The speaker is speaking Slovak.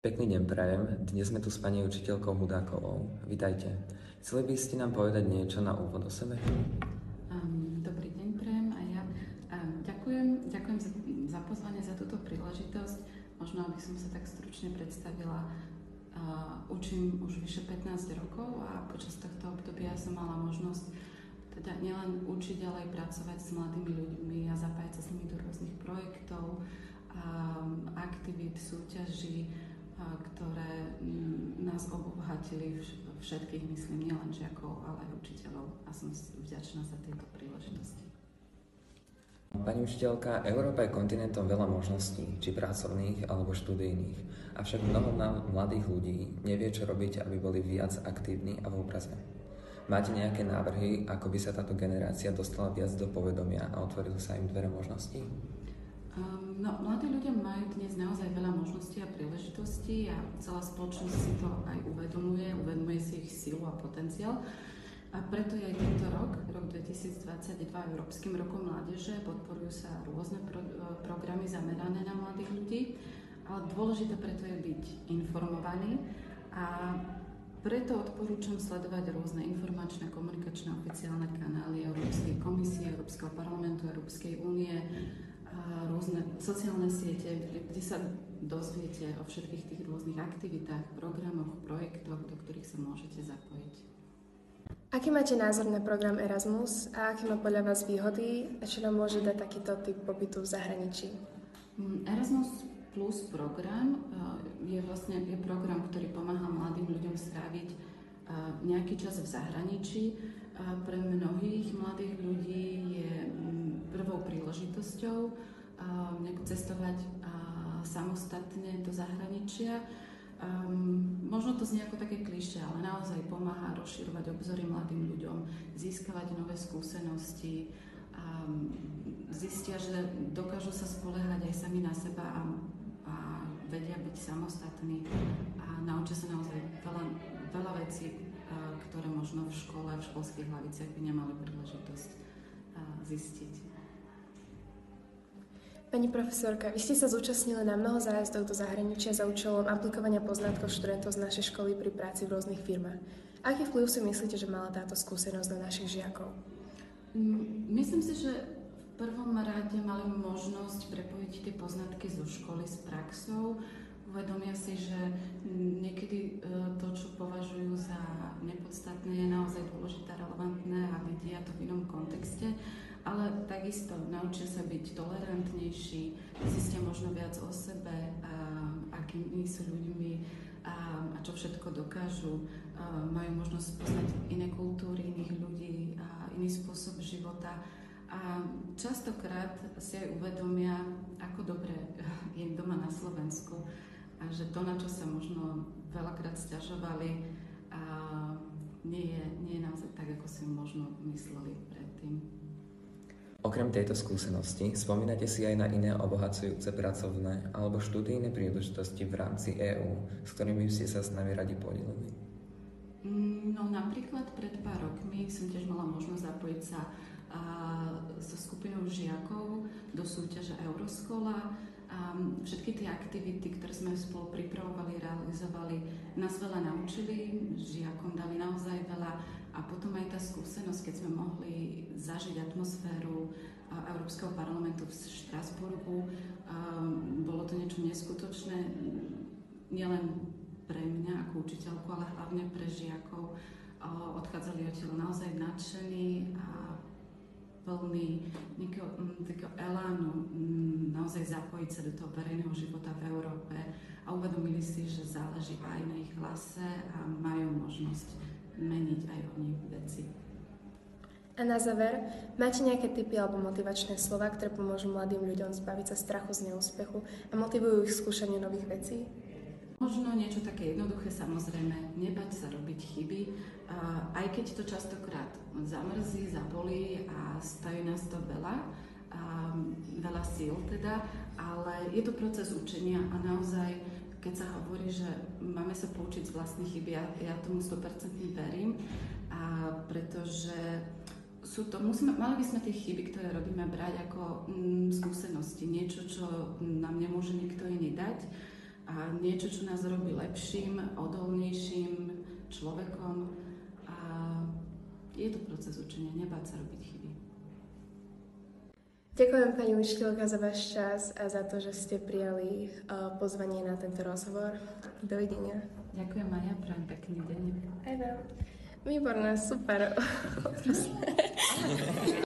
Pekný deň prajem. Dnes sme tu s pani učiteľkou Hudákovou. Vítajte. Chceli by ste nám povedať niečo na úvod o sebe? Um, dobrý deň prajem a ja um, ďakujem, ďakujem za, za pozvanie, za túto príležitosť. Možno, aby som sa tak stručne predstavila. Uh, učím už vyše 15 rokov a počas tohto obdobia som mala možnosť teda nielen učiť, ale aj pracovať s mladými ľuďmi a zapájať sa s nimi do rôznych projektov, um, aktivít, súťaží, nás obohatili všetkých, myslím, nielen žiakov, ale aj učiteľov a som vďačná za tieto príležitosti. Pani učiteľka, Európa je kontinentom veľa možností, či pracovných alebo študijných. Avšak mnoho mladých ľudí nevie, čo robiť, aby boli viac aktívni a v obraze. Máte nejaké návrhy, ako by sa táto generácia dostala viac do povedomia a otvorili sa im dvere možností? Um, no, mladí ľudia majú dnes naozaj veľa možností a príležitostí a celá spoločnosť si to aj uvedomuje, uvedomuje si ich silu a potenciál. A preto je aj tento rok, rok 2022, Európskym rokom mládeže, podporujú sa rôzne pro, e, programy zamerané na mladých ľudí, ale dôležité preto je byť informovaný a preto odporúčam sledovať rôzne informačné, komunikačné, sociálne siete, kde sa dozviete o všetkých tých rôznych aktivitách, programoch, projektoch, do ktorých sa môžete zapojiť. Aký máte názor na program Erasmus a aké má podľa vás výhody a čo nám môže dať takýto typ pobytu v zahraničí? Mm, Erasmus Plus program eh, je vlastne je program, ktorý pomáha mladým ľuďom stráviť eh, nejaký čas v zahraničí. Pre mnohých mladých ľudí je mm, prvou príležitosťou nejako cestovať samostatne do zahraničia. Um, možno to znie ako také klišé, ale naozaj pomáha rozširovať obzory mladým ľuďom, získavať nové skúsenosti, um, zistia, že dokážu sa spoliehať aj sami na seba a, a vedia byť samostatní a naučia sa naozaj veľa, veľa vecí, uh, ktoré možno v škole, v školských hlaviciach by nemali príležitosť uh, zistiť. Pani profesorka, vy ste sa zúčastnili na mnoho zájazdov do zahraničia za účelom aplikovania poznatkov študentov z našej školy pri práci v rôznych firmách. Aký vplyv si myslíte, že mala táto skúsenosť na našich žiakov? Mm, myslím si, že v prvom rade mali možnosť prepojiť tie poznatky zo školy s praxou. Uvedomia si, že niekedy e, to, čo považujú za nepodstatné, je naozaj dôležité, relevantné a vidia to v inom kontexte ale takisto naučia sa byť tolerantnejší, zistia možno viac o sebe, a, akými sú ľuďmi a, a čo všetko dokážu. A, majú možnosť poznať iné kultúry, iných ľudí a iný spôsob života. A častokrát si aj uvedomia, ako dobre je doma na Slovensku a že to, na čo sa možno veľakrát stiažovali, a nie je, nie je naozaj tak, ako si možno mysleli predtým. Okrem tejto skúsenosti, spomínate si aj na iné obohacujúce pracovné alebo študijné príležitosti v rámci EÚ, s ktorými ste sa s nami radi podelili? Mm, no napríklad pred pár rokmi som tiež mala možnosť zapojiť sa a, so skupinou žiakov do súťaže Euroskola. Všetky tie aktivity, ktoré sme spolu pripravovali, realizovali, nás veľa naučili, žiakom dali naozaj veľa a potom aj tá skúsenosť, keď sme mohli zažiť atmosféru Európskeho parlamentu v Štrasburgu, bolo to niečo neskutočné, nielen pre mňa ako učiteľku, ale hlavne pre žiakov. Odchádzali odtiaľ naozaj nadšení a plný nejakého takého elánu naozaj zapojiť sa do toho verejného života v Európe a uvedomili si, že záleží aj na ich hlase a majú možnosť meniť aj oni veci. A na záver, máte nejaké tipy alebo motivačné slova, ktoré pomôžu mladým ľuďom zbaviť sa strachu z neúspechu a motivujú ich skúšanie nových vecí? Možno niečo také jednoduché, samozrejme, nebať sa robiť chyby, aj keď to častokrát zamrzí, zabolí a stojí nás to veľa, veľa síl teda, ale je to proces učenia a naozaj keď sa hovorí, že máme sa poučiť z vlastných chyb, ja, ja tomu 100% verím, a pretože sú to, musíme, mali by sme tie chyby, ktoré robíme, brať ako mm, skúsenosti, niečo, čo nám nemôže nikto iný dať. a niečo, čo nás robí lepším, odolnejším človekom je to proces učenia, nebáť sa robiť chyby. Ďakujem pani učiteľka za váš čas a za to, že ste prijali uh, pozvanie na tento rozhovor. Dovidenia. Ďakujem Maja, prajem pekný deň. Aj vám. Výborné, super.